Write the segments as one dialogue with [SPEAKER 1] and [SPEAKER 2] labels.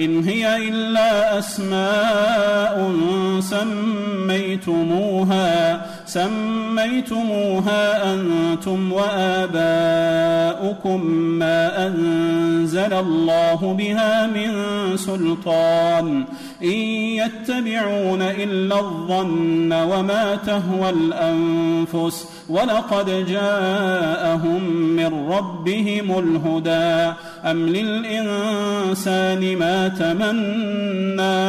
[SPEAKER 1] إن هي إلا أسماء سميتموها سميتموها أنتم وآباؤكم ما أنزل الله بها من سلطان إن يتبعون إلا الظن وما تهوى الأنفس ولقد جاءهم من ربهم الهدى أم للإنسان ما تمنى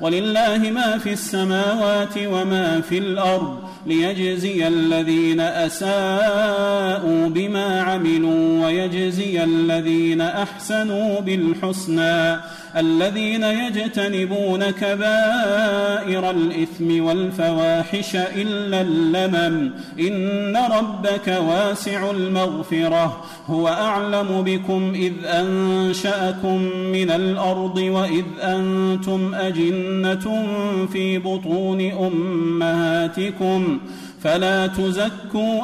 [SPEAKER 1] ولله ما في السماوات وما في الأرض ليجزي الذين أساءوا بما عملوا ويجزي الذين أحسنوا بالحسنى الذين يجتنبون كبائر الإثم والفواحش إلا اللمم إن ربك واسع المغفرة هو أعلم بكم إذ أنشأكم من الأرض وإذ أنتم أجنة في بطون أمهاتكم فلا تزكوا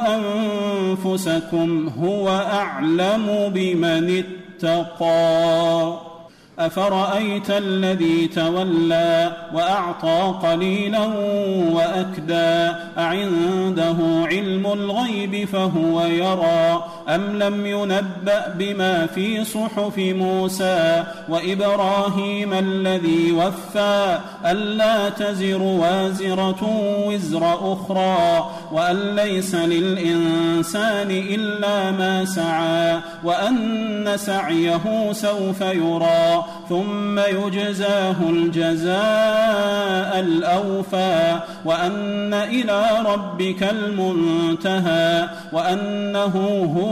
[SPEAKER 1] أنفسكم هو أعلم بمن اتقى افرايت الذي تولى واعطى قليلا واكدى اعنده علم الغيب فهو يرى أم لم ينبأ بما في صحف موسى وإبراهيم الذي وفى ألا تزر وازرة وزر أخرى وأن ليس للإنسان إلا ما سعى وأن سعيه سوف يرى ثم يجزاه الجزاء الأوفى وأن إلى ربك المنتهى وأنه هو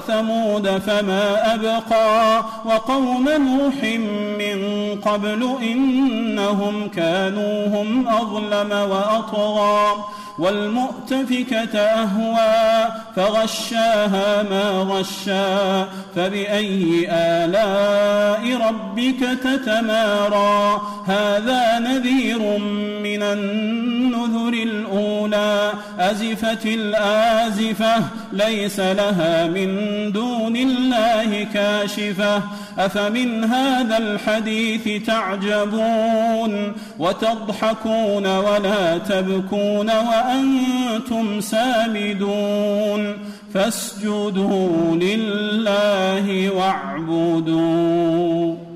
[SPEAKER 1] وثمود فما أبقى وقوم نوح من قبل إنهم كانوا هم أظلم وأطغى والمؤتفكة أهوى فغشاها ما غشا فبأي آلاء ربك تتمارى هذا نذير من النذر الأولى أزفت الآزفة ليس لها من دون الله كاشفة أفمن هذا الحديث تعجبون وتضحكون ولا تبكون وأنتم سامدون فاسجدوا لله واعبدون